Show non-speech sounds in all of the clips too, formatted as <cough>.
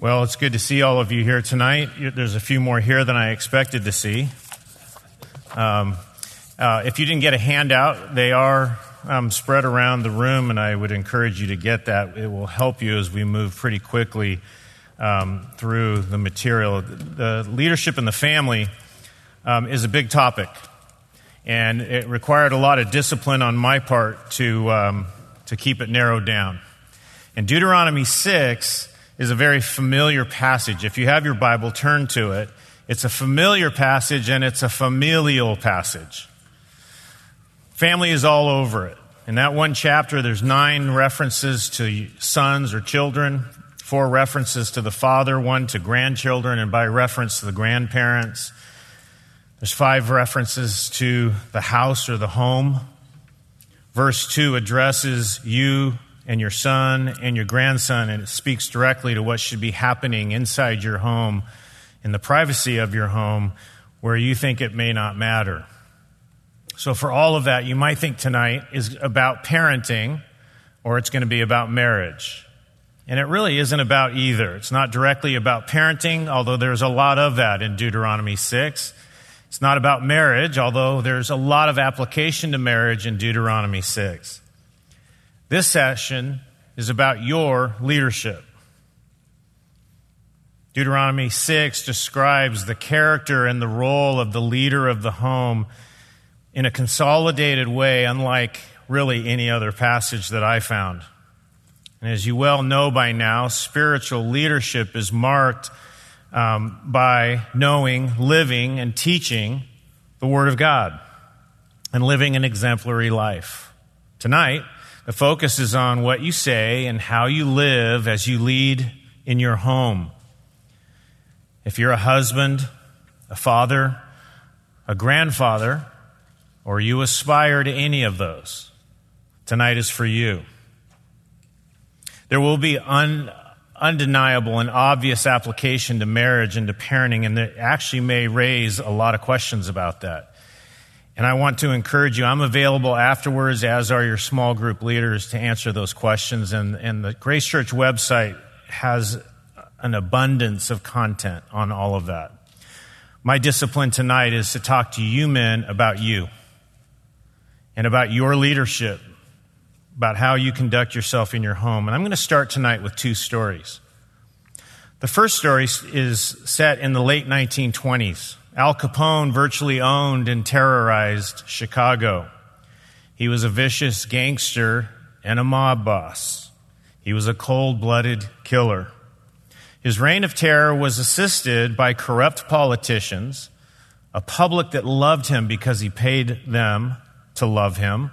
Well, it's good to see all of you here tonight. There's a few more here than I expected to see. Um, uh, if you didn't get a handout, they are um, spread around the room, and I would encourage you to get that. It will help you as we move pretty quickly um, through the material. The leadership in the family um, is a big topic, and it required a lot of discipline on my part to, um, to keep it narrowed down. In Deuteronomy 6, is a very familiar passage. If you have your Bible, turn to it. It's a familiar passage and it's a familial passage. Family is all over it. In that one chapter, there's nine references to sons or children, four references to the father, one to grandchildren, and by reference to the grandparents. There's five references to the house or the home. Verse 2 addresses you and your son and your grandson, and it speaks directly to what should be happening inside your home, in the privacy of your home, where you think it may not matter. So, for all of that, you might think tonight is about parenting or it's going to be about marriage. And it really isn't about either. It's not directly about parenting, although there's a lot of that in Deuteronomy 6. It's not about marriage, although there's a lot of application to marriage in Deuteronomy 6. This session is about your leadership. Deuteronomy 6 describes the character and the role of the leader of the home in a consolidated way, unlike really any other passage that I found. And as you well know by now, spiritual leadership is marked um, by knowing, living, and teaching the Word of God and living an exemplary life. Tonight, the focus is on what you say and how you live as you lead in your home. If you're a husband, a father, a grandfather, or you aspire to any of those, tonight is for you. There will be un, undeniable and obvious application to marriage and to parenting, and that actually may raise a lot of questions about that. And I want to encourage you, I'm available afterwards, as are your small group leaders, to answer those questions. And, and the Grace Church website has an abundance of content on all of that. My discipline tonight is to talk to you men about you and about your leadership, about how you conduct yourself in your home. And I'm going to start tonight with two stories. The first story is set in the late 1920s. Al Capone virtually owned and terrorized Chicago. He was a vicious gangster and a mob boss. He was a cold blooded killer. His reign of terror was assisted by corrupt politicians, a public that loved him because he paid them to love him.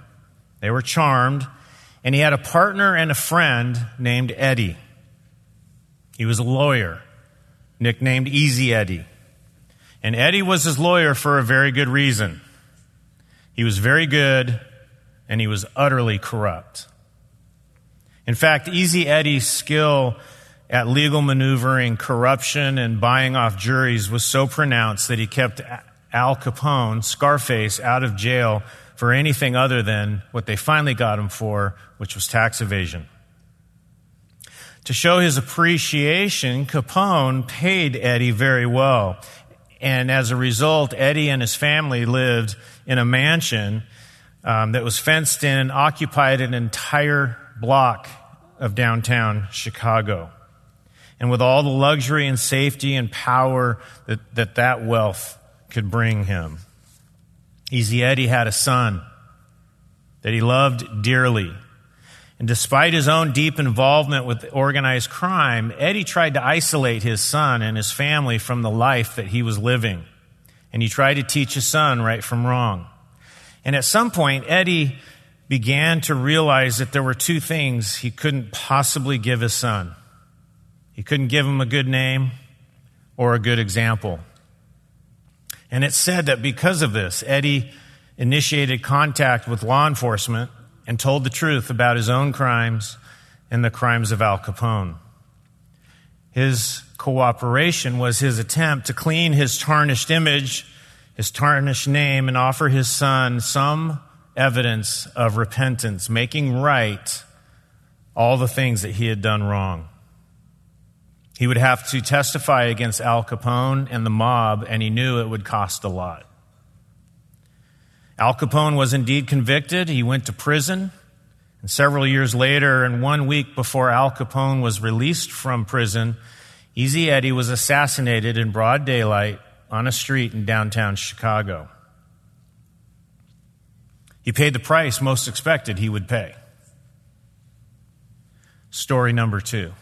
They were charmed, and he had a partner and a friend named Eddie. He was a lawyer, nicknamed Easy Eddie. And Eddie was his lawyer for a very good reason. He was very good and he was utterly corrupt. In fact, Easy Eddie's skill at legal maneuvering, corruption, and buying off juries was so pronounced that he kept Al Capone, Scarface, out of jail for anything other than what they finally got him for, which was tax evasion. To show his appreciation, Capone paid Eddie very well. And as a result, Eddie and his family lived in a mansion um, that was fenced in, occupied an entire block of downtown Chicago. And with all the luxury and safety and power that that, that wealth could bring him. Easy Eddie had a son that he loved dearly. And despite his own deep involvement with organized crime, Eddie tried to isolate his son and his family from the life that he was living. And he tried to teach his son right from wrong. And at some point, Eddie began to realize that there were two things he couldn't possibly give his son. He couldn't give him a good name or a good example. And it's said that because of this, Eddie initiated contact with law enforcement and told the truth about his own crimes and the crimes of Al Capone. His cooperation was his attempt to clean his tarnished image, his tarnished name, and offer his son some evidence of repentance, making right all the things that he had done wrong. He would have to testify against Al Capone and the mob, and he knew it would cost a lot. Al Capone was indeed convicted. He went to prison. And several years later, and one week before Al Capone was released from prison, Easy Eddie was assassinated in broad daylight on a street in downtown Chicago. He paid the price most expected he would pay. Story number two.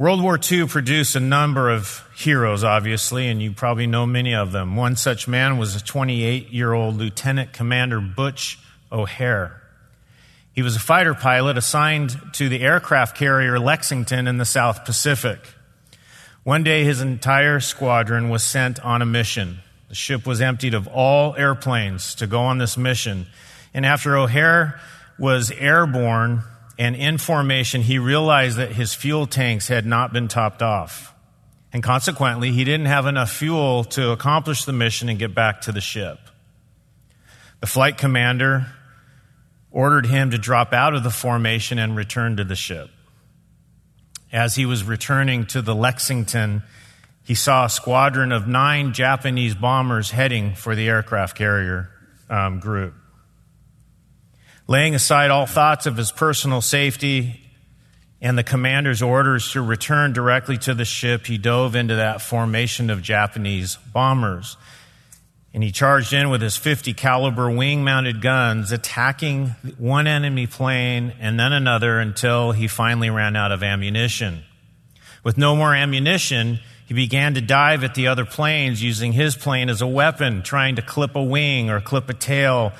World War II produced a number of heroes, obviously, and you probably know many of them. One such man was a 28 year old Lieutenant Commander Butch O'Hare. He was a fighter pilot assigned to the aircraft carrier Lexington in the South Pacific. One day, his entire squadron was sent on a mission. The ship was emptied of all airplanes to go on this mission. And after O'Hare was airborne, and in formation, he realized that his fuel tanks had not been topped off. And consequently, he didn't have enough fuel to accomplish the mission and get back to the ship. The flight commander ordered him to drop out of the formation and return to the ship. As he was returning to the Lexington, he saw a squadron of nine Japanese bombers heading for the aircraft carrier um, group. Laying aside all thoughts of his personal safety and the commander's orders to return directly to the ship, he dove into that formation of Japanese bombers. And he charged in with his 50 caliber wing mounted guns, attacking one enemy plane and then another until he finally ran out of ammunition. With no more ammunition, he began to dive at the other planes using his plane as a weapon, trying to clip a wing or clip a tail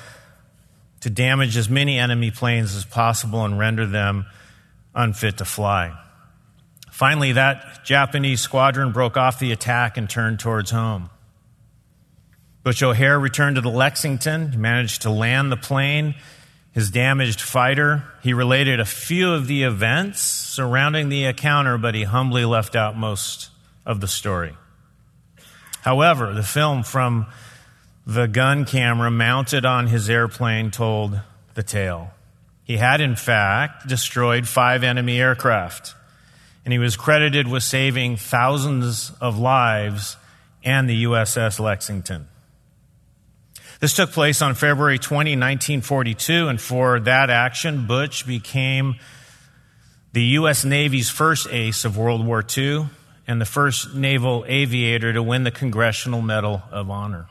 to damage as many enemy planes as possible and render them unfit to fly. Finally, that Japanese squadron broke off the attack and turned towards home. Butch O'Hare returned to the Lexington, he managed to land the plane, his damaged fighter. He related a few of the events surrounding the encounter, but he humbly left out most of the story. However, the film from the gun camera mounted on his airplane told the tale. He had, in fact, destroyed five enemy aircraft, and he was credited with saving thousands of lives and the USS Lexington. This took place on February 20, 1942, and for that action, Butch became the U.S. Navy's first ace of World War II and the first naval aviator to win the Congressional Medal of Honor.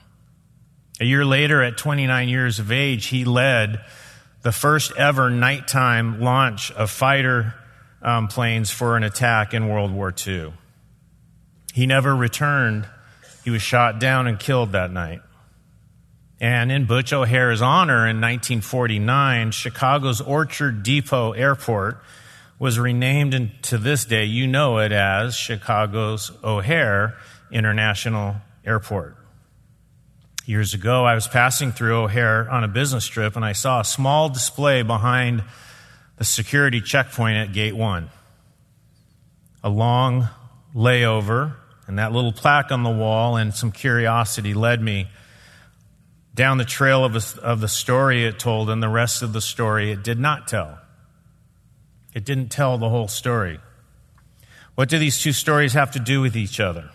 A year later, at 29 years of age, he led the first ever nighttime launch of fighter um, planes for an attack in World War II. He never returned. He was shot down and killed that night. And in Butch O'Hare's honor in 1949, Chicago's Orchard Depot Airport was renamed and to this day you know it as Chicago's O'Hare International Airport. Years ago, I was passing through O'Hare on a business trip and I saw a small display behind the security checkpoint at Gate 1. A long layover, and that little plaque on the wall and some curiosity led me down the trail of, a, of the story it told, and the rest of the story it did not tell. It didn't tell the whole story. What do these two stories have to do with each other?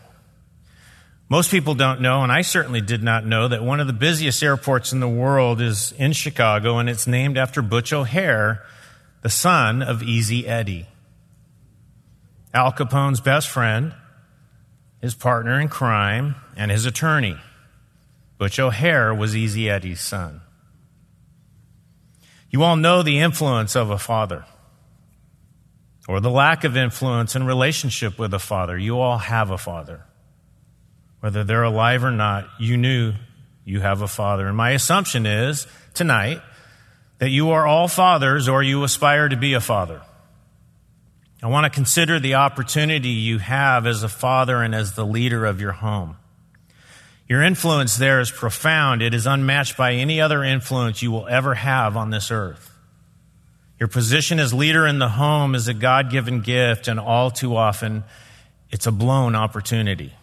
Most people don't know, and I certainly did not know, that one of the busiest airports in the world is in Chicago, and it's named after Butch O'Hare, the son of Easy Eddie. Al Capone's best friend, his partner in crime, and his attorney. Butch O'Hare was Easy Eddie's son. You all know the influence of a father, or the lack of influence in relationship with a father. You all have a father whether they're alive or not, you knew you have a father. And my assumption is tonight that you are all fathers or you aspire to be a father. I want to consider the opportunity you have as a father and as the leader of your home. Your influence there is profound. It is unmatched by any other influence you will ever have on this earth. Your position as leader in the home is a God given gift, and all too often, it's a blown opportunity.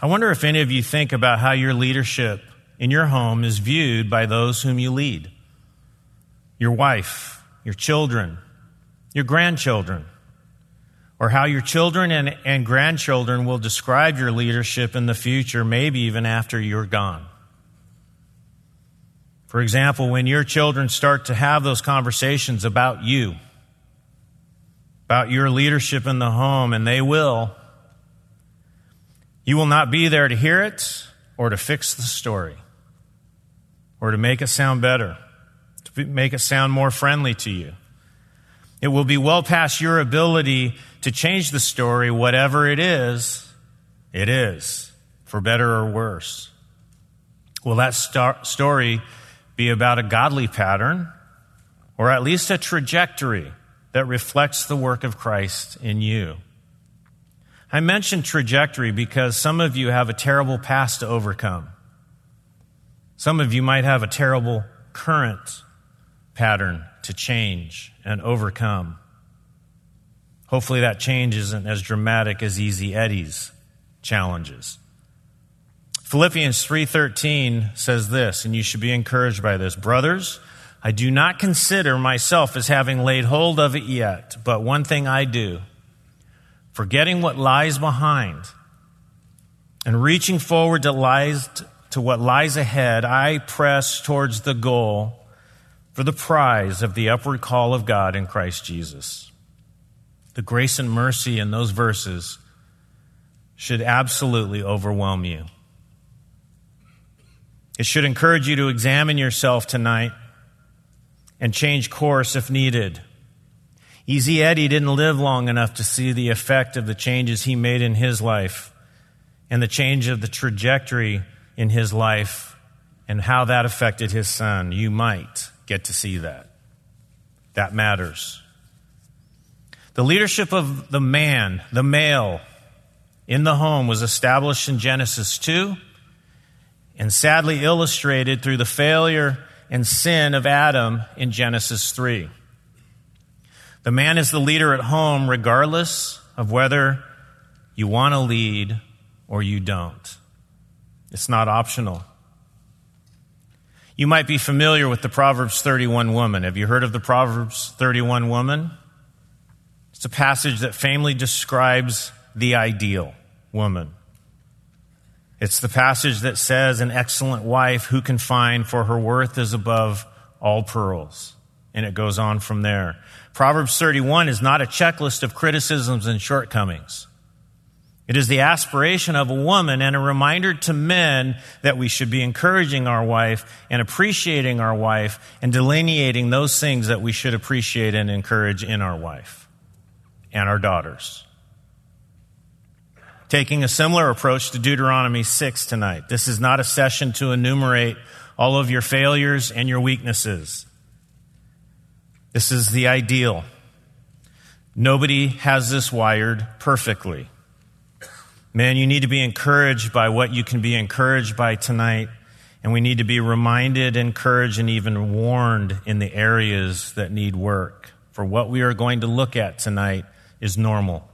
I wonder if any of you think about how your leadership in your home is viewed by those whom you lead your wife, your children, your grandchildren. or how your children and, and grandchildren will describe your leadership in the future, maybe even after you're gone. For example, when your children start to have those conversations about you, about your leadership in the home, and they will, you will not be there to hear it or to fix the story or to make it sound better, to make it sound more friendly to you. It will be well past your ability to change the story, whatever it is, it is, for better or worse. Will that star- story be about a godly pattern or at least a trajectory that reflects the work of Christ in you? I mentioned trajectory because some of you have a terrible past to overcome. Some of you might have a terrible current pattern to change and overcome. Hopefully, that change isn't as dramatic as Easy Eddie's challenges. Philippians 3:13 says this, and you should be encouraged by this. Brothers, I do not consider myself as having laid hold of it yet, but one thing I do, forgetting what lies behind and reaching forward to lies to what lies ahead, I press towards the goal for the prize of the upward call of God in Christ Jesus. The grace and mercy in those verses should absolutely overwhelm you. It should encourage you to examine yourself tonight and change course if needed. Easy Eddie didn't live long enough to see the effect of the changes he made in his life and the change of the trajectory in his life and how that affected his son. You might get to see that. That matters. The leadership of the man, the male, in the home was established in Genesis 2 and sadly illustrated through the failure and sin of Adam in Genesis 3. The man is the leader at home regardless of whether you want to lead or you don't. It's not optional. You might be familiar with the Proverbs 31 woman. Have you heard of the Proverbs 31 woman? It's a passage that famously describes the ideal woman. It's the passage that says, An excellent wife who can find, for her worth is above all pearls. And it goes on from there. Proverbs 31 is not a checklist of criticisms and shortcomings. It is the aspiration of a woman and a reminder to men that we should be encouraging our wife and appreciating our wife and delineating those things that we should appreciate and encourage in our wife and our daughters. Taking a similar approach to Deuteronomy 6 tonight. This is not a session to enumerate all of your failures and your weaknesses. This is the ideal. Nobody has this wired perfectly. Man, you need to be encouraged by what you can be encouraged by tonight. And we need to be reminded, encouraged, and even warned in the areas that need work. For what we are going to look at tonight is normal.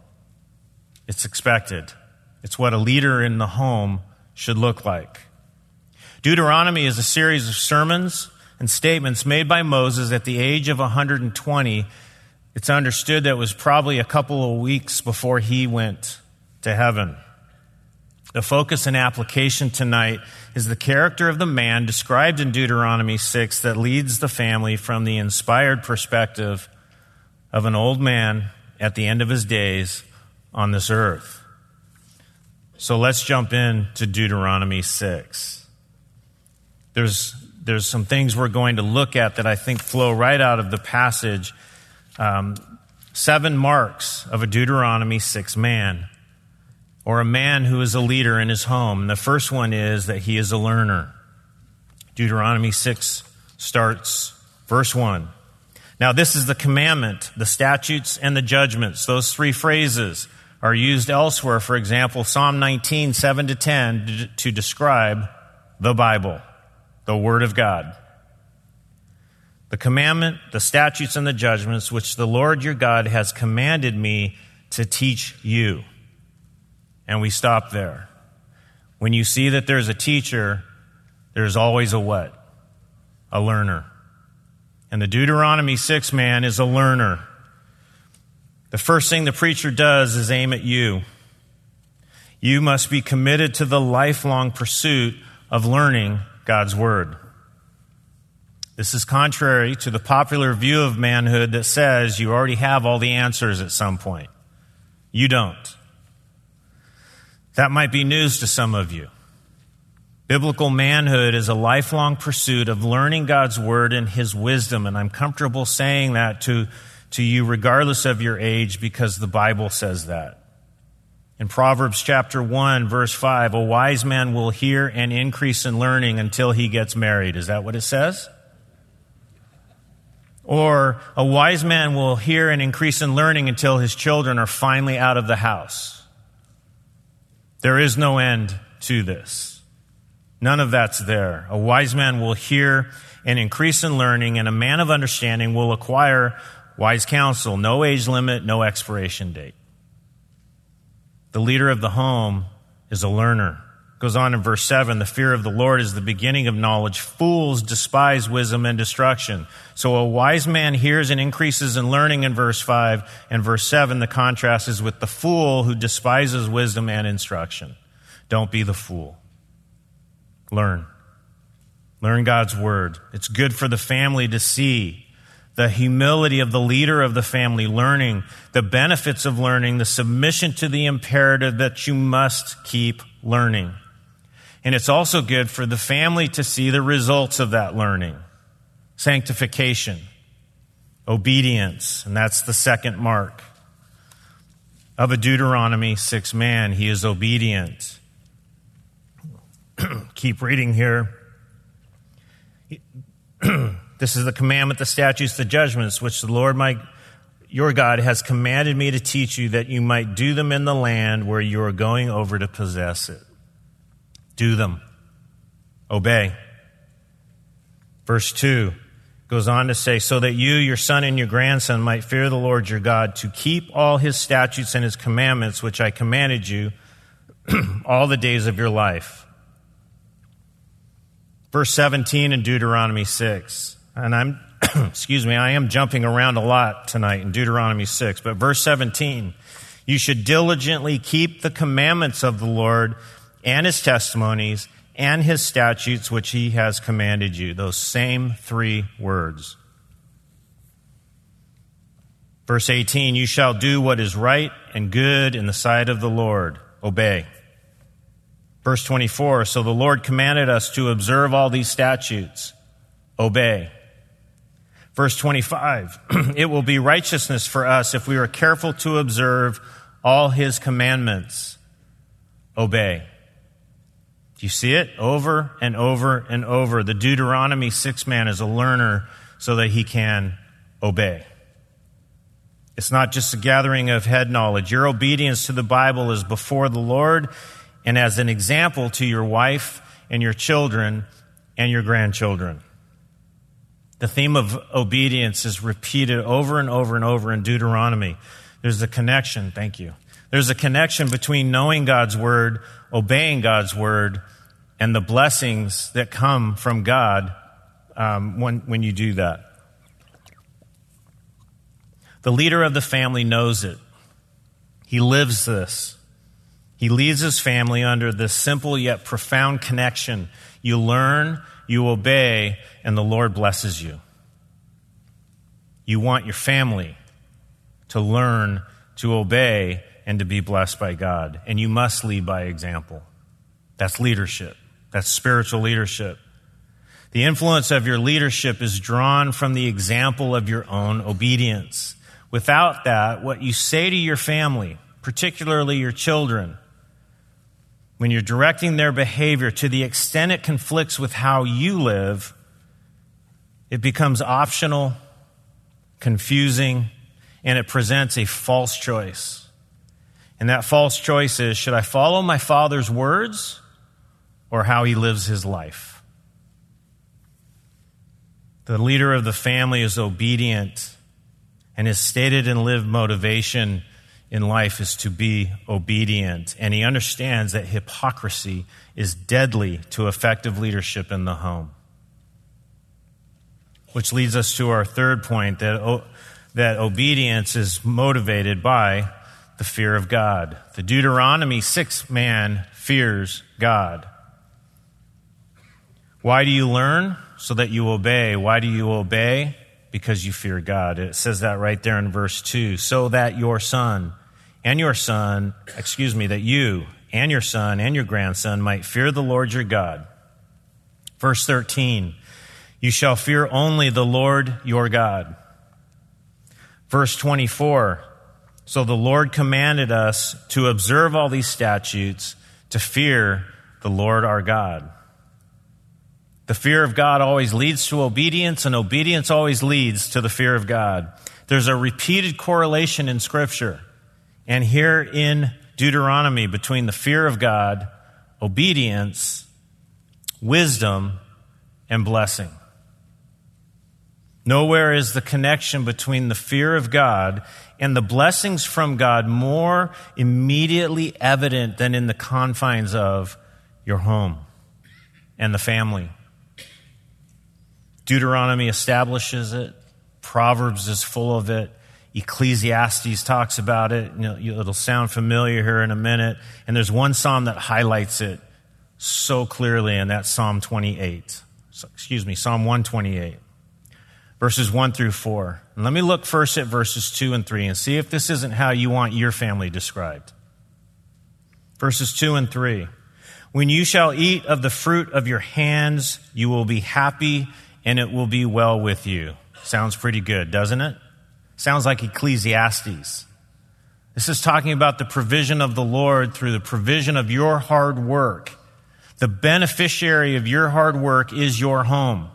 It's expected. It's what a leader in the home should look like. Deuteronomy is a series of sermons and statements made by Moses at the age of 120. It's understood that it was probably a couple of weeks before he went to heaven. The focus and application tonight is the character of the man described in Deuteronomy 6 that leads the family from the inspired perspective of an old man at the end of his days on this earth. So let's jump in to Deuteronomy 6. There's, there's some things we're going to look at that I think flow right out of the passage. Um, seven marks of a Deuteronomy 6 man or a man who is a leader in his home. And the first one is that he is a learner. Deuteronomy 6 starts, verse 1. Now, this is the commandment, the statutes, and the judgments. Those three phrases are used elsewhere. For example, Psalm 19, 7 to 10, to describe the Bible, the Word of God. The commandment, the statutes, and the judgments which the Lord your God has commanded me to teach you and we stop there. When you see that there's a teacher, there's always a what? A learner. And the Deuteronomy 6 man is a learner. The first thing the preacher does is aim at you. You must be committed to the lifelong pursuit of learning God's Word. This is contrary to the popular view of manhood that says you already have all the answers at some point. You don't. That might be news to some of you. Biblical manhood is a lifelong pursuit of learning God's word and his wisdom, and I'm comfortable saying that to, to you regardless of your age because the Bible says that. In Proverbs chapter 1, verse 5, a wise man will hear and increase in learning until he gets married. Is that what it says? Or a wise man will hear and increase in learning until his children are finally out of the house. There is no end to this. None of that's there. A wise man will hear and increase in learning, and a man of understanding will acquire wise counsel. No age limit, no expiration date. The leader of the home is a learner. Goes on in verse 7 the fear of the Lord is the beginning of knowledge. Fools despise wisdom and destruction. So a wise man hears and increases in learning in verse 5. And verse 7, the contrast is with the fool who despises wisdom and instruction. Don't be the fool. Learn. Learn God's word. It's good for the family to see the humility of the leader of the family, learning the benefits of learning, the submission to the imperative that you must keep learning. And it's also good for the family to see the results of that learning sanctification, obedience, and that's the second mark of a Deuteronomy 6 man. He is obedient. <clears throat> keep reading here. <clears throat> this is the commandment, the statutes, the judgments, which the Lord my your God has commanded me to teach you that you might do them in the land where you are going over to possess it. Do them. Obey. Verse 2 goes on to say, So that you, your son, and your grandson might fear the Lord your God, to keep all his statutes and his commandments, which I commanded you <clears throat> all the days of your life verse 17 in Deuteronomy 6. And I'm, <coughs> excuse me, I am jumping around a lot tonight in Deuteronomy 6, but verse 17, you should diligently keep the commandments of the Lord and his testimonies and his statutes which he has commanded you. Those same three words. Verse 18, you shall do what is right and good in the sight of the Lord. Obey. Verse 24 So the Lord commanded us to observe all these statutes. Obey. Verse 25 <clears throat> It will be righteousness for us if we are careful to observe all his commandments. Obey. Do you see it? Over and over and over. The Deuteronomy 6 man is a learner so that he can obey. It's not just a gathering of head knowledge. Your obedience to the Bible is before the Lord and as an example to your wife and your children and your grandchildren. The theme of obedience is repeated over and over and over in Deuteronomy. There's a connection, thank you. There's a connection between knowing God's word, obeying God's word, and the blessings that come from God um, when, when you do that. The leader of the family knows it. He lives this. He leads his family under this simple yet profound connection. You learn, you obey, and the Lord blesses you. You want your family to learn, to obey, and to be blessed by God. And you must lead by example. That's leadership. That's spiritual leadership. The influence of your leadership is drawn from the example of your own obedience. Without that, what you say to your family, particularly your children, when you're directing their behavior to the extent it conflicts with how you live, it becomes optional, confusing, and it presents a false choice. And that false choice is should I follow my father's words or how he lives his life? The leader of the family is obedient, and his stated and lived motivation in life is to be obedient. And he understands that hypocrisy is deadly to effective leadership in the home. Which leads us to our third point that that obedience is motivated by the fear of God. The Deuteronomy 6 man fears God. Why do you learn? So that you obey. Why do you obey? Because you fear God. It says that right there in verse 2. So that your son and your son, excuse me, that you and your son and your grandson might fear the Lord your God. Verse 13. You shall fear only the Lord your God. Verse 24. So the Lord commanded us to observe all these statutes, to fear the Lord our God. The fear of God always leads to obedience, and obedience always leads to the fear of God. There's a repeated correlation in Scripture, and here in Deuteronomy, between the fear of God, obedience, wisdom, and blessing. Nowhere is the connection between the fear of God and the blessings from God more immediately evident than in the confines of your home and the family. Deuteronomy establishes it. Proverbs is full of it. Ecclesiastes talks about it. You know, it'll sound familiar here in a minute. And there's one psalm that highlights it so clearly, and that's Psalm 28. Excuse me, Psalm 128, verses 1 through 4. And let me look first at verses 2 and 3 and see if this isn't how you want your family described. Verses 2 and 3. When you shall eat of the fruit of your hands, you will be happy and it will be well with you. Sounds pretty good, doesn't it? Sounds like Ecclesiastes. This is talking about the provision of the Lord through the provision of your hard work. The beneficiary of your hard work is your home.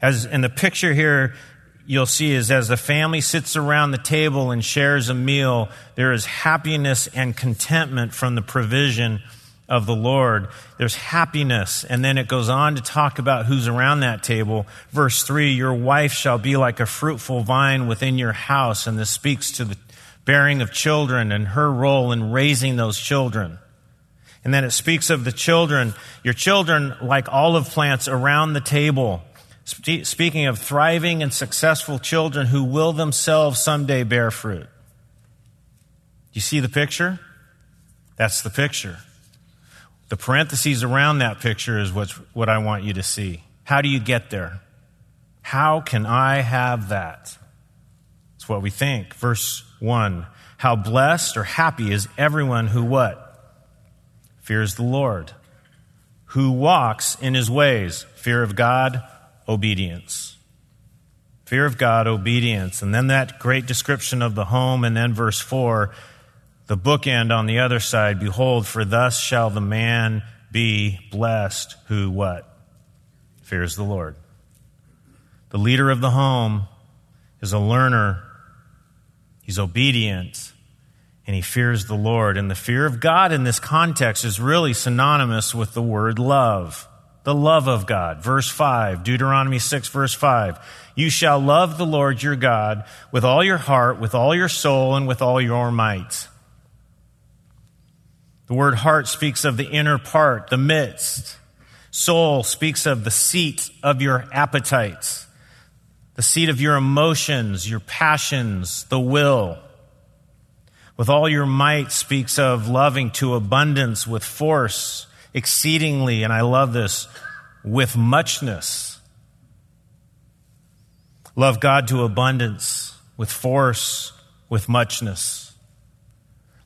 As in the picture here, you'll see is as the family sits around the table and shares a meal, there is happiness and contentment from the provision of the Lord. There's happiness. And then it goes on to talk about who's around that table. Verse 3 Your wife shall be like a fruitful vine within your house. And this speaks to the bearing of children and her role in raising those children. And then it speaks of the children, your children like olive plants around the table. Speaking of thriving and successful children who will themselves someday bear fruit. You see the picture? That's the picture. The parentheses around that picture is what's, what I want you to see. How do you get there? How can I have that? It's what we think. Verse 1 How blessed or happy is everyone who what? Fears the Lord. Who walks in his ways? Fear of God, obedience. Fear of God, obedience. And then that great description of the home, and then verse 4 the bookend on the other side, behold, for thus shall the man be blessed who what? Fears the Lord. The leader of the home is a learner. He's obedient and he fears the Lord. And the fear of God in this context is really synonymous with the word love. The love of God. Verse 5, Deuteronomy 6, verse 5. You shall love the Lord your God with all your heart, with all your soul, and with all your might. The word heart speaks of the inner part, the midst. Soul speaks of the seat of your appetites, the seat of your emotions, your passions, the will. With all your might speaks of loving to abundance with force, exceedingly, and I love this, with muchness. Love God to abundance, with force, with muchness.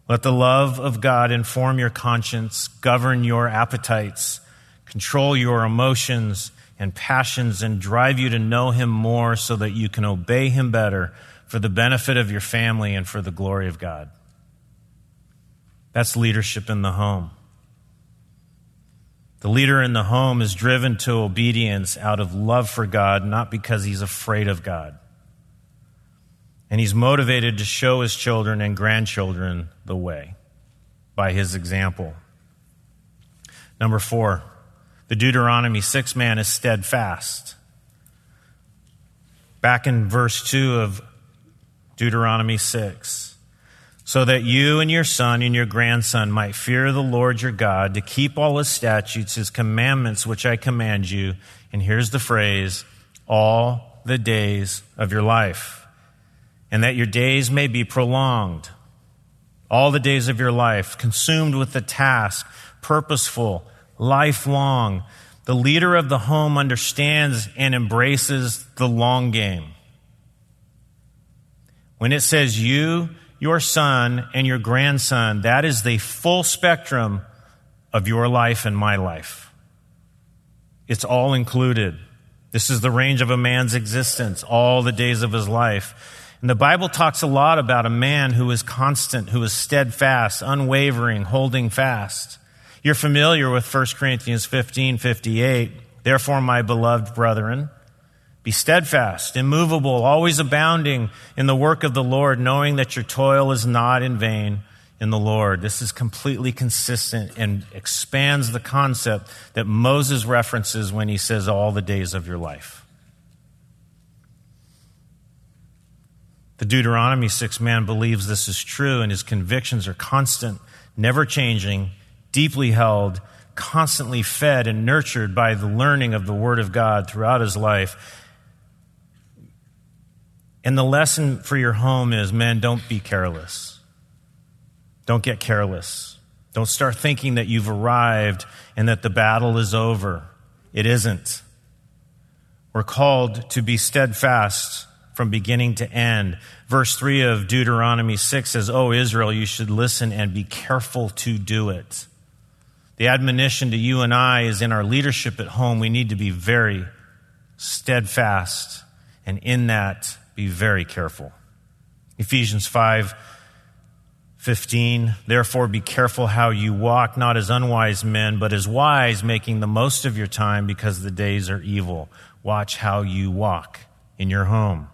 Let the love of God inform your conscience, govern your appetites, control your emotions and passions, and drive you to know Him more so that you can obey Him better for the benefit of your family and for the glory of God. That's leadership in the home. The leader in the home is driven to obedience out of love for God, not because he's afraid of God. And he's motivated to show his children and grandchildren the way by his example. Number four, the Deuteronomy 6 man is steadfast. Back in verse 2 of Deuteronomy 6 so that you and your son and your grandson might fear the Lord your God, to keep all his statutes, his commandments, which I command you. And here's the phrase all the days of your life and that your days may be prolonged. All the days of your life, consumed with the task, purposeful, lifelong. The leader of the home understands and embraces the long game. When it says you, your son, and your grandson, that is the full spectrum of your life and my life. It's all included. This is the range of a man's existence, all the days of his life. And the Bible talks a lot about a man who is constant, who is steadfast, unwavering, holding fast. You're familiar with 1 Corinthians 15, 58. Therefore, my beloved brethren, be steadfast, immovable, always abounding in the work of the Lord, knowing that your toil is not in vain in the Lord. This is completely consistent and expands the concept that Moses references when he says all the days of your life. The Deuteronomy 6 man believes this is true, and his convictions are constant, never changing, deeply held, constantly fed and nurtured by the learning of the Word of God throughout his life. And the lesson for your home is men, don't be careless. Don't get careless. Don't start thinking that you've arrived and that the battle is over. It isn't. We're called to be steadfast from beginning to end. Verse 3 of Deuteronomy 6 says, O Israel, you should listen and be careful to do it. The admonition to you and I is in our leadership at home. We need to be very steadfast, and in that, be very careful. Ephesians 5 15, therefore be careful how you walk, not as unwise men, but as wise, making the most of your time because the days are evil. Watch how you walk in your home,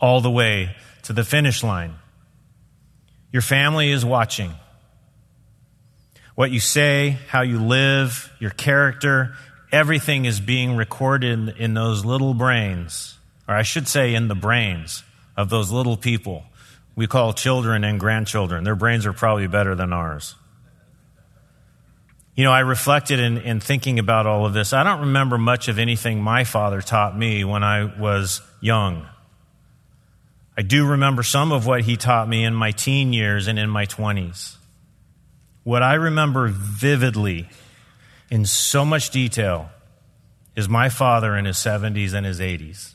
all the way to the finish line. Your family is watching. What you say, how you live, your character, everything is being recorded in, those little brains, or I should say, in the brains of those little people we call children and grandchildren. Their brains are probably better than ours. You know, I reflected in, in, thinking about all of this. I don't remember much of anything my father taught me when I was young. I do remember some of what he taught me in my teen years and in my 20s. What I remember vividly, in so much detail, is my father in his 70s and his 80s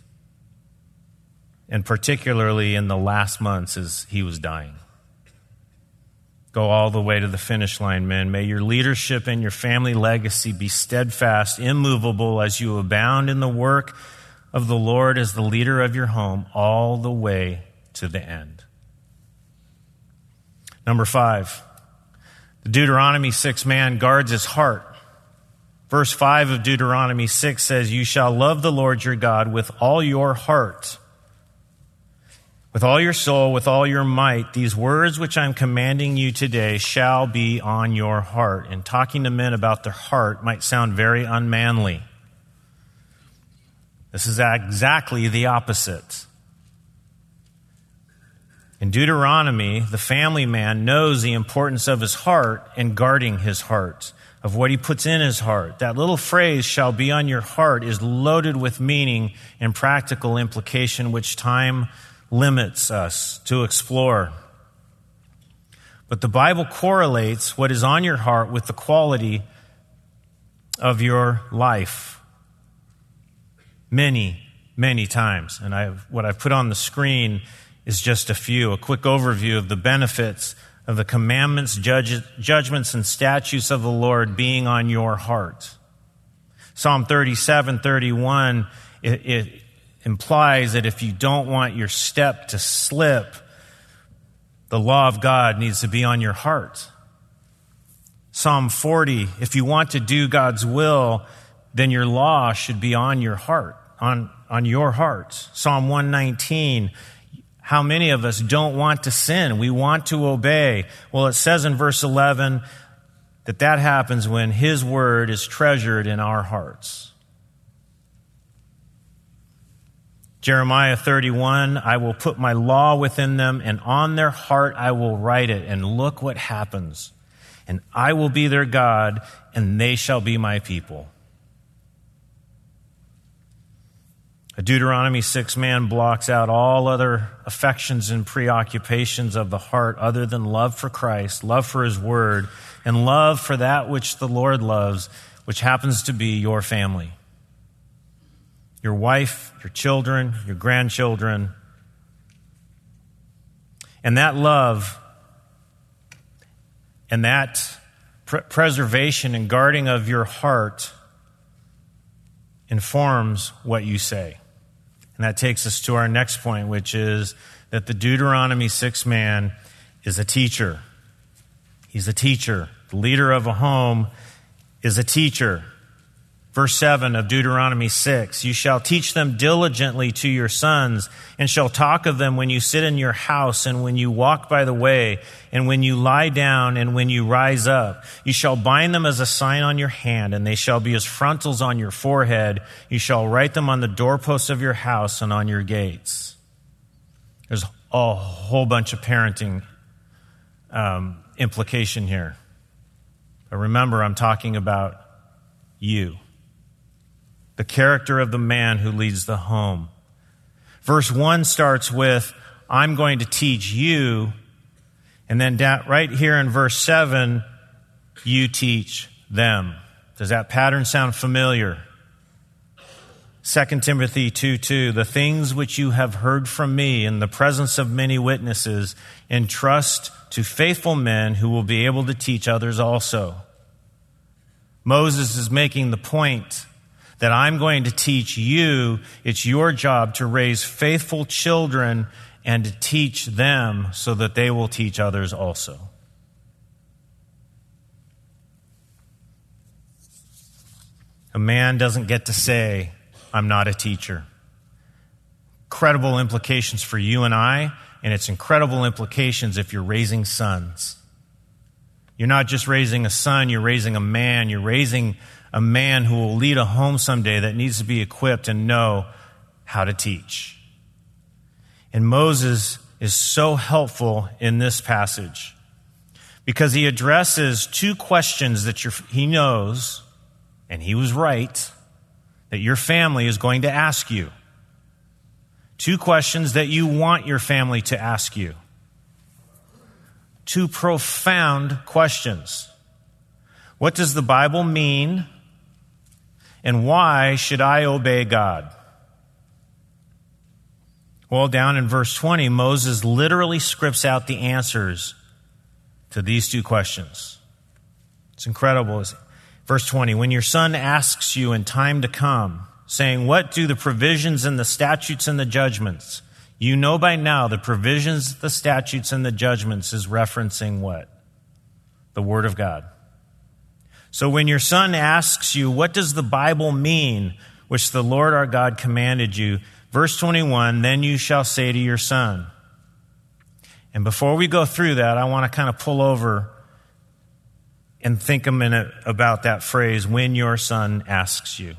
and particularly in the last months as he was dying. Go all the way to the finish line, men. May your leadership and your family legacy be steadfast, immovable as you abound in the work of the Lord as the leader of your home all the way to the end. Number five, the Deuteronomy 6 man guards his heart. Verse 5 of Deuteronomy 6 says, You shall love the Lord your God with all your heart with all your soul, with all your might, these words which I'm commanding you today shall be on your heart. And talking to men about their heart might sound very unmanly. This is exactly the opposite. In Deuteronomy, the family man knows the importance of his heart and guarding his heart, of what he puts in his heart. That little phrase, shall be on your heart, is loaded with meaning and practical implication, which time limits us to explore. But the Bible correlates what is on your heart with the quality of your life many, many times. And I've, what I've put on the screen is just a few, a quick overview of the benefits of the commandments, judgments, and statutes of the Lord being on your heart. Psalm 37, 31, it, it, implies that if you don't want your step to slip, the law of God needs to be on your heart. Psalm 40, if you want to do God's will, then your law should be on your heart, on, on your hearts. Psalm 119, how many of us don't want to sin? We want to obey. Well, it says in verse 11 that that happens when His word is treasured in our hearts. Jeremiah 31, I will put my law within them, and on their heart I will write it. And look what happens. And I will be their God, and they shall be my people. A Deuteronomy 6 man blocks out all other affections and preoccupations of the heart other than love for Christ, love for His Word, and love for that which the Lord loves, which happens to be your family. Your wife, your children, your grandchildren. And that love and that pr- preservation and guarding of your heart informs what you say. And that takes us to our next point, which is that the Deuteronomy 6 man is a teacher. He's a teacher. The leader of a home is a teacher. Verse 7 of Deuteronomy 6 You shall teach them diligently to your sons, and shall talk of them when you sit in your house, and when you walk by the way, and when you lie down, and when you rise up. You shall bind them as a sign on your hand, and they shall be as frontals on your forehead. You shall write them on the doorposts of your house and on your gates. There's a whole bunch of parenting um, implication here. But remember, I'm talking about you the character of the man who leads the home. Verse 1 starts with, I'm going to teach you. And then right here in verse 7, you teach them. Does that pattern sound familiar? 2 Timothy 2 2, the things which you have heard from me in the presence of many witnesses, entrust to faithful men who will be able to teach others also. Moses is making the point that I'm going to teach you. It's your job to raise faithful children and to teach them so that they will teach others also. A man doesn't get to say, I'm not a teacher. Incredible implications for you and I, and it's incredible implications if you're raising sons. You're not just raising a son, you're raising a man, you're raising a man who will lead a home someday that needs to be equipped and know how to teach. And Moses is so helpful in this passage because he addresses two questions that he knows, and he was right, that your family is going to ask you. Two questions that you want your family to ask you. Two profound questions. What does the Bible mean and why should I obey God? Well, down in verse 20, Moses literally scripts out the answers to these two questions. It's incredible. Verse 20, when your son asks you in time to come, saying, What do the provisions and the statutes and the judgments? You know by now the provisions, the statutes, and the judgments is referencing what? The Word of God. So when your son asks you, What does the Bible mean, which the Lord our God commanded you? Verse 21 Then you shall say to your son. And before we go through that, I want to kind of pull over and think a minute about that phrase, when your son asks you.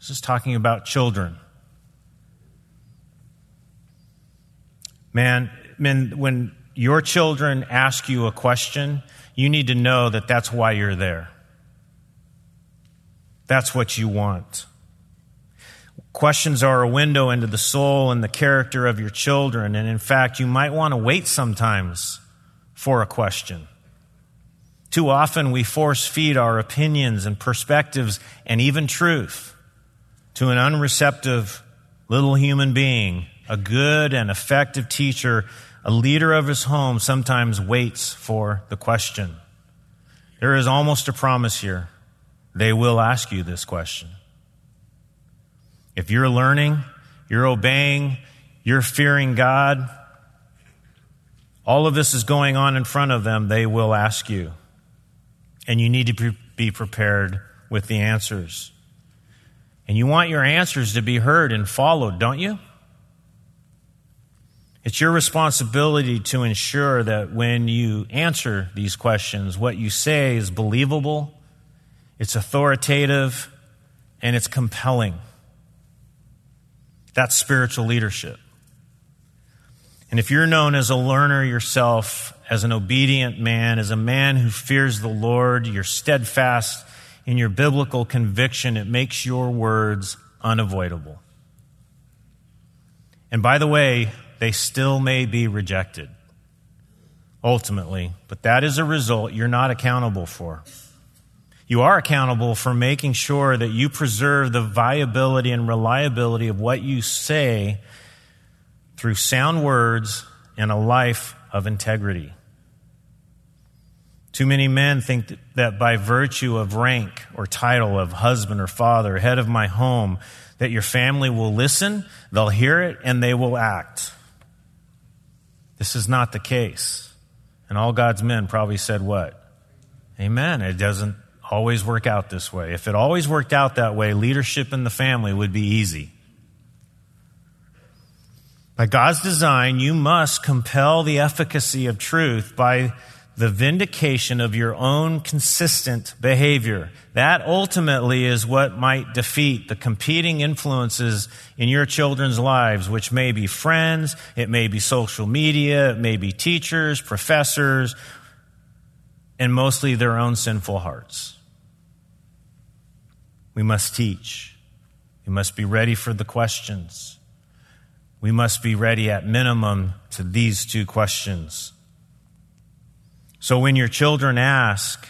This is talking about children. Man, man, when your children ask you a question, you need to know that that's why you're there. That's what you want. Questions are a window into the soul and the character of your children. And in fact, you might want to wait sometimes for a question. Too often we force feed our opinions and perspectives and even truth to an unreceptive little human being. A good and effective teacher, a leader of his home, sometimes waits for the question. There is almost a promise here they will ask you this question. If you're learning, you're obeying, you're fearing God, all of this is going on in front of them, they will ask you. And you need to be prepared with the answers. And you want your answers to be heard and followed, don't you? It's your responsibility to ensure that when you answer these questions, what you say is believable it's authoritative, and it's compelling. That's spiritual leadership. And if you're known as a learner yourself, as an obedient man, as a man who fears the Lord, you're steadfast in your biblical conviction, it makes your words unavoidable. And by the way, they still may be rejected ultimately, but that is a result you're not accountable for. You are accountable for making sure that you preserve the viability and reliability of what you say through sound words and a life of integrity. Too many men think that by virtue of rank or title of husband or father, head of my home, that your family will listen, they'll hear it, and they will act. This is not the case. And all God's men probably said what? Amen. It doesn't always work out this way. If it always worked out that way, leadership in the family would be easy. By God's design, you must compel the efficacy of truth by the vindication of your own consistent behavior. That ultimately is what might defeat the competing influences in your children's lives, which may be friends, it may be social media, it may be teachers, professors, and mostly their own sinful hearts. We must teach. We must be ready for the questions. We must be ready at minimum to these two questions. So when your children ask,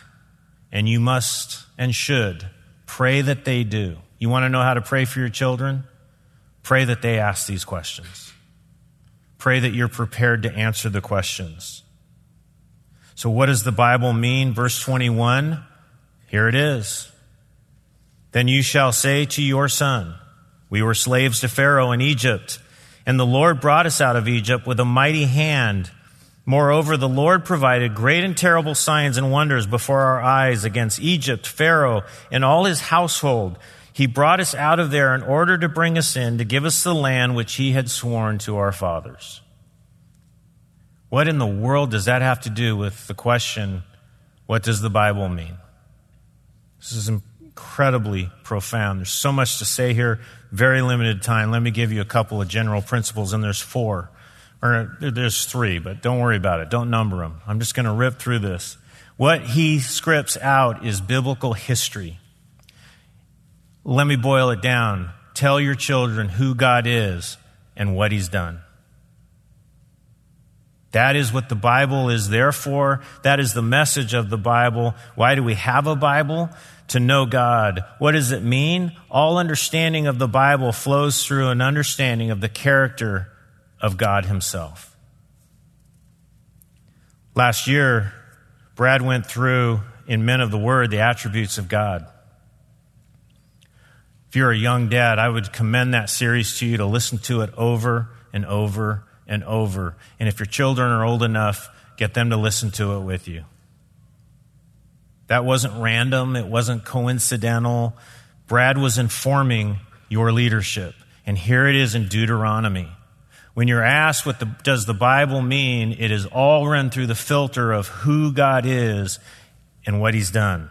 and you must and should, pray that they do. You want to know how to pray for your children? Pray that they ask these questions. Pray that you're prepared to answer the questions. So, what does the Bible mean? Verse 21, here it is. Then you shall say to your son, We were slaves to Pharaoh in Egypt, and the Lord brought us out of Egypt with a mighty hand. Moreover, the Lord provided great and terrible signs and wonders before our eyes against Egypt, Pharaoh, and all his household. He brought us out of there in order to bring us in, to give us the land which he had sworn to our fathers. What in the world does that have to do with the question, what does the Bible mean? This is incredibly profound. There's so much to say here, very limited time. Let me give you a couple of general principles, and there's four or there's three, but don't worry about it. Don't number them. I'm just going to rip through this. What he scripts out is biblical history. Let me boil it down. Tell your children who God is and what he's done. That is what the Bible is there for. That is the message of the Bible. Why do we have a Bible? To know God. What does it mean? All understanding of the Bible flows through an understanding of the character of God Himself. Last year, Brad went through in Men of the Word the attributes of God. If you're a young dad, I would commend that series to you to listen to it over and over and over. And if your children are old enough, get them to listen to it with you. That wasn't random, it wasn't coincidental. Brad was informing your leadership. And here it is in Deuteronomy. When you're asked what the, does the Bible mean, it is all run through the filter of who God is and what he's done.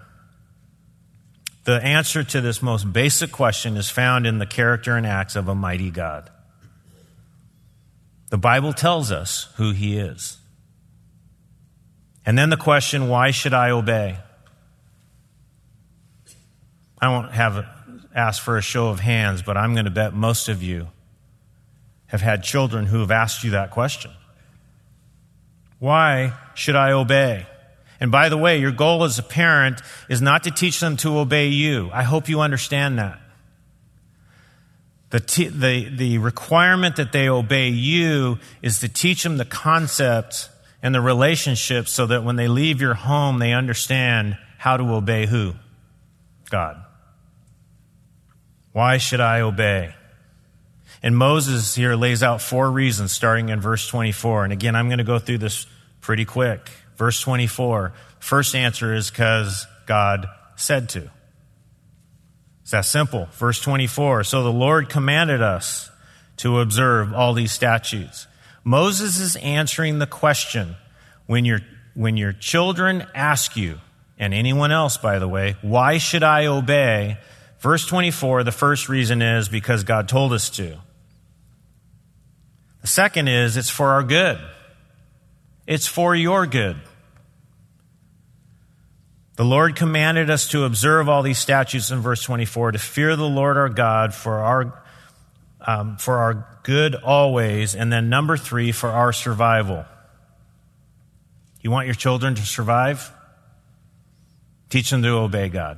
The answer to this most basic question is found in the character and acts of a mighty God. The Bible tells us who he is. And then the question, why should I obey? I won't have asked for a show of hands, but I'm going to bet most of you have had children who have asked you that question. Why should I obey? And by the way, your goal as a parent is not to teach them to obey you. I hope you understand that. The, t- the, the requirement that they obey you is to teach them the concept and the relationship so that when they leave your home, they understand how to obey who? God. Why should I obey? And Moses here lays out four reasons starting in verse 24. And again, I'm going to go through this pretty quick. Verse 24. First answer is because God said to. It's that simple. Verse 24. So the Lord commanded us to observe all these statutes. Moses is answering the question when your, when your children ask you, and anyone else, by the way, why should I obey? Verse 24, the first reason is because God told us to. The second is it's for our good. It's for your good. The Lord commanded us to observe all these statutes in verse 24, to fear the Lord our God for our um, for our good always. And then number three, for our survival. You want your children to survive? Teach them to obey God.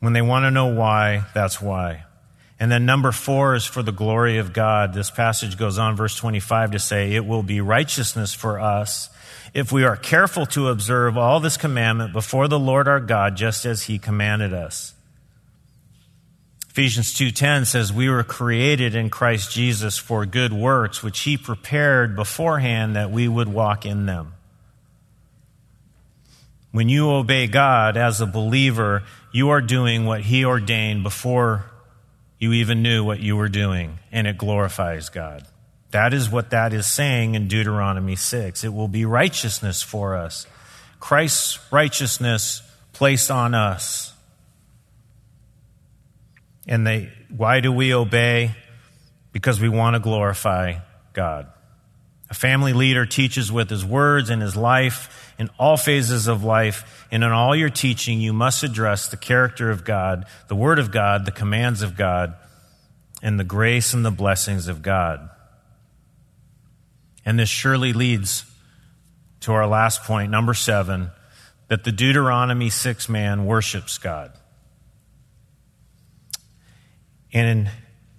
When they want to know why, that's why. And then number four is for the glory of God. This passage goes on, verse 25, to say, It will be righteousness for us if we are careful to observe all this commandment before the Lord our God, just as he commanded us. Ephesians 2:10 says we were created in Christ Jesus for good works which he prepared beforehand that we would walk in them. When you obey God as a believer, you are doing what he ordained before you even knew what you were doing, and it glorifies God. That is what that is saying in Deuteronomy 6. It will be righteousness for us. Christ's righteousness placed on us. And they, why do we obey? Because we want to glorify God. A family leader teaches with his words and his life in all phases of life, and in all your teaching, you must address the character of God, the Word of God, the commands of God, and the grace and the blessings of God. And this surely leads to our last point, number seven, that the Deuteronomy 6 man worships God. And in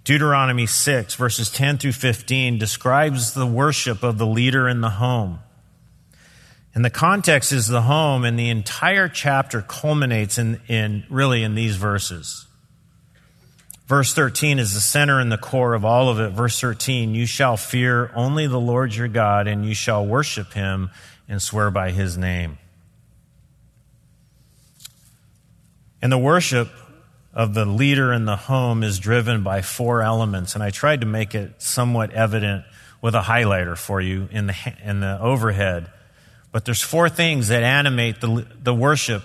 Deuteronomy 6, verses 10 through 15, describes the worship of the leader in the home. And the context is the home, and the entire chapter culminates in, in really in these verses. Verse 13 is the center and the core of all of it. Verse 13, you shall fear only the Lord your God, and you shall worship him and swear by his name. And the worship of the leader in the home is driven by four elements, and I tried to make it somewhat evident with a highlighter for you in the, in the overhead. But there's four things that animate the, the worship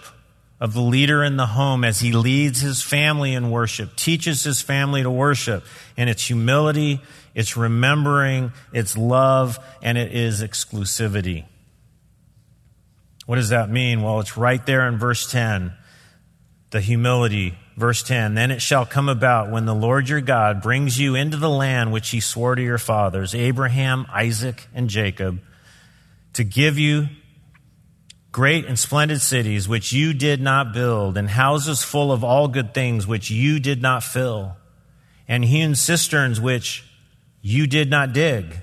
of the leader in the home as he leads his family in worship, teaches his family to worship. And it's humility, it's remembering, it's love, and it is exclusivity. What does that mean? Well, it's right there in verse 10. The humility, verse 10. Then it shall come about when the Lord your God brings you into the land which he swore to your fathers, Abraham, Isaac, and Jacob, to give you great and splendid cities which you did not build, and houses full of all good things which you did not fill, and hewn cisterns which you did not dig,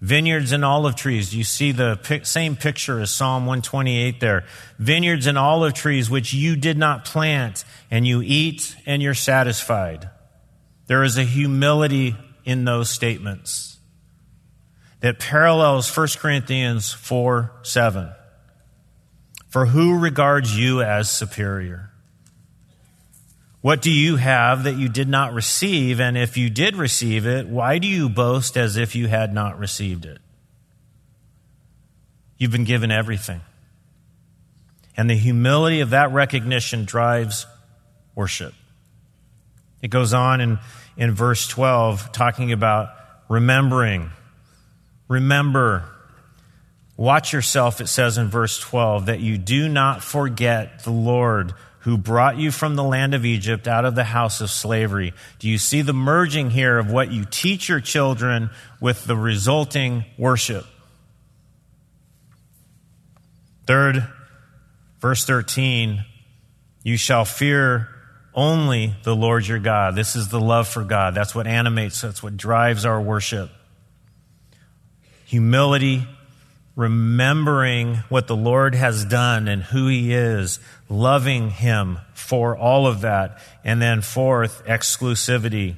vineyards and olive trees. You see the same picture as Psalm 128 there. Vineyards and olive trees which you did not plant, and you eat and you're satisfied. There is a humility in those statements that parallels 1 Corinthians 4 7. For who regards you as superior? What do you have that you did not receive? And if you did receive it, why do you boast as if you had not received it? You've been given everything. And the humility of that recognition drives worship. It goes on in, in verse 12, talking about remembering. Remember Watch yourself, it says in verse 12, that you do not forget the Lord who brought you from the land of Egypt out of the house of slavery. Do you see the merging here of what you teach your children with the resulting worship? Third, verse 13, you shall fear only the Lord your God. This is the love for God. That's what animates, that's what drives our worship. Humility, remembering what the Lord has done and who He is, loving Him for all of that. And then, fourth, exclusivity.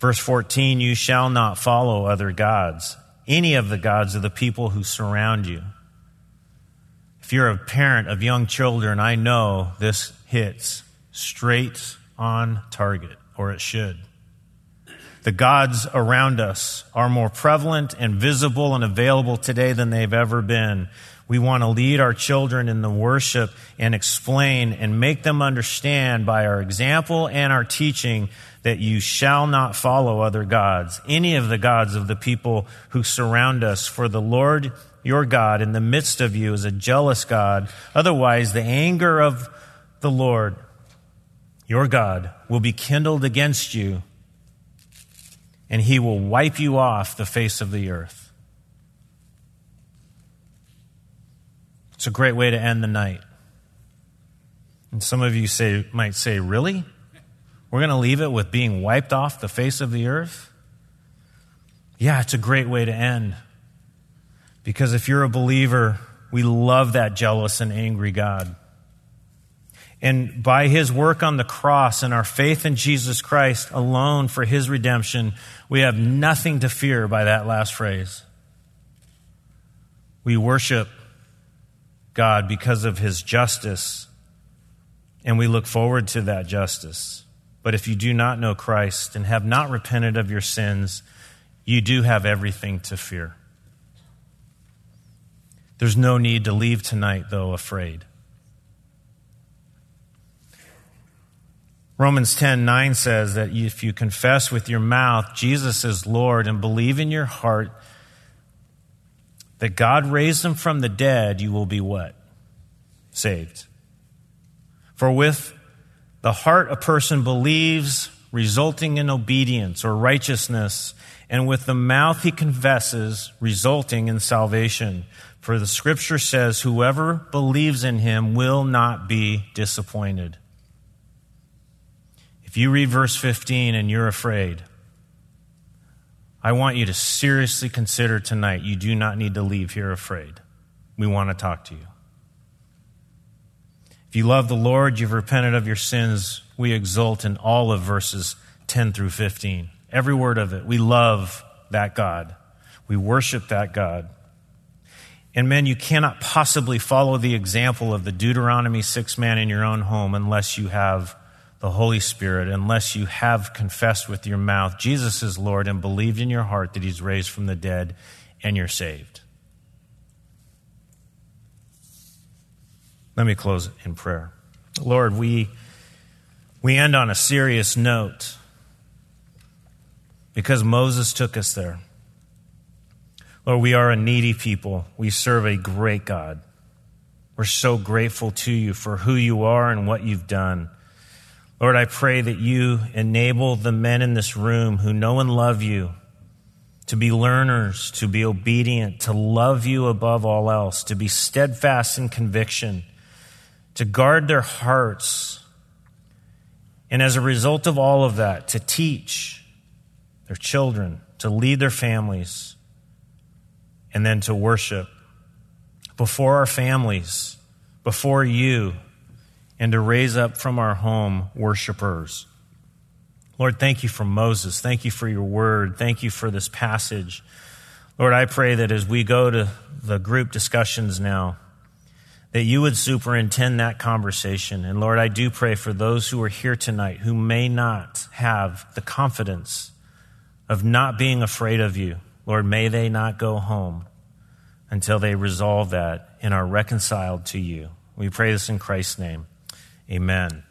Verse 14, you shall not follow other gods, any of the gods of the people who surround you. If you're a parent of young children, I know this hits straight on target, or it should. The gods around us are more prevalent and visible and available today than they've ever been. We want to lead our children in the worship and explain and make them understand by our example and our teaching that you shall not follow other gods, any of the gods of the people who surround us. For the Lord your God in the midst of you is a jealous God. Otherwise, the anger of the Lord your God, will be kindled against you, and he will wipe you off the face of the earth. It's a great way to end the night. And some of you say, might say, Really? We're going to leave it with being wiped off the face of the earth? Yeah, it's a great way to end. Because if you're a believer, we love that jealous and angry God. And by his work on the cross and our faith in Jesus Christ alone for his redemption, we have nothing to fear by that last phrase. We worship God because of his justice, and we look forward to that justice. But if you do not know Christ and have not repented of your sins, you do have everything to fear. There's no need to leave tonight, though, afraid. Romans 10 9 says that if you confess with your mouth Jesus is Lord and believe in your heart that God raised him from the dead, you will be what? Saved. For with the heart a person believes, resulting in obedience or righteousness, and with the mouth he confesses, resulting in salvation. For the scripture says, Whoever believes in him will not be disappointed. If you read verse 15 and you're afraid, I want you to seriously consider tonight you do not need to leave here afraid. We want to talk to you. If you love the Lord, you've repented of your sins, we exult in all of verses 10 through 15. Every word of it. We love that God. We worship that God. And men, you cannot possibly follow the example of the Deuteronomy 6 man in your own home unless you have the Holy Spirit unless you have confessed with your mouth Jesus is Lord and believed in your heart that He's raised from the dead and you're saved. Let me close in prayer. Lord, we, we end on a serious note because Moses took us there. Lord, we are a needy people. We serve a great God. We're so grateful to you for who you are and what you've done. Lord, I pray that you enable the men in this room who know and love you to be learners, to be obedient, to love you above all else, to be steadfast in conviction, to guard their hearts, and as a result of all of that, to teach their children, to lead their families, and then to worship before our families, before you and to raise up from our home worshipers. Lord, thank you for Moses. Thank you for your word. Thank you for this passage. Lord, I pray that as we go to the group discussions now, that you would superintend that conversation. And Lord, I do pray for those who are here tonight who may not have the confidence of not being afraid of you. Lord, may they not go home until they resolve that and are reconciled to you. We pray this in Christ's name. Amen.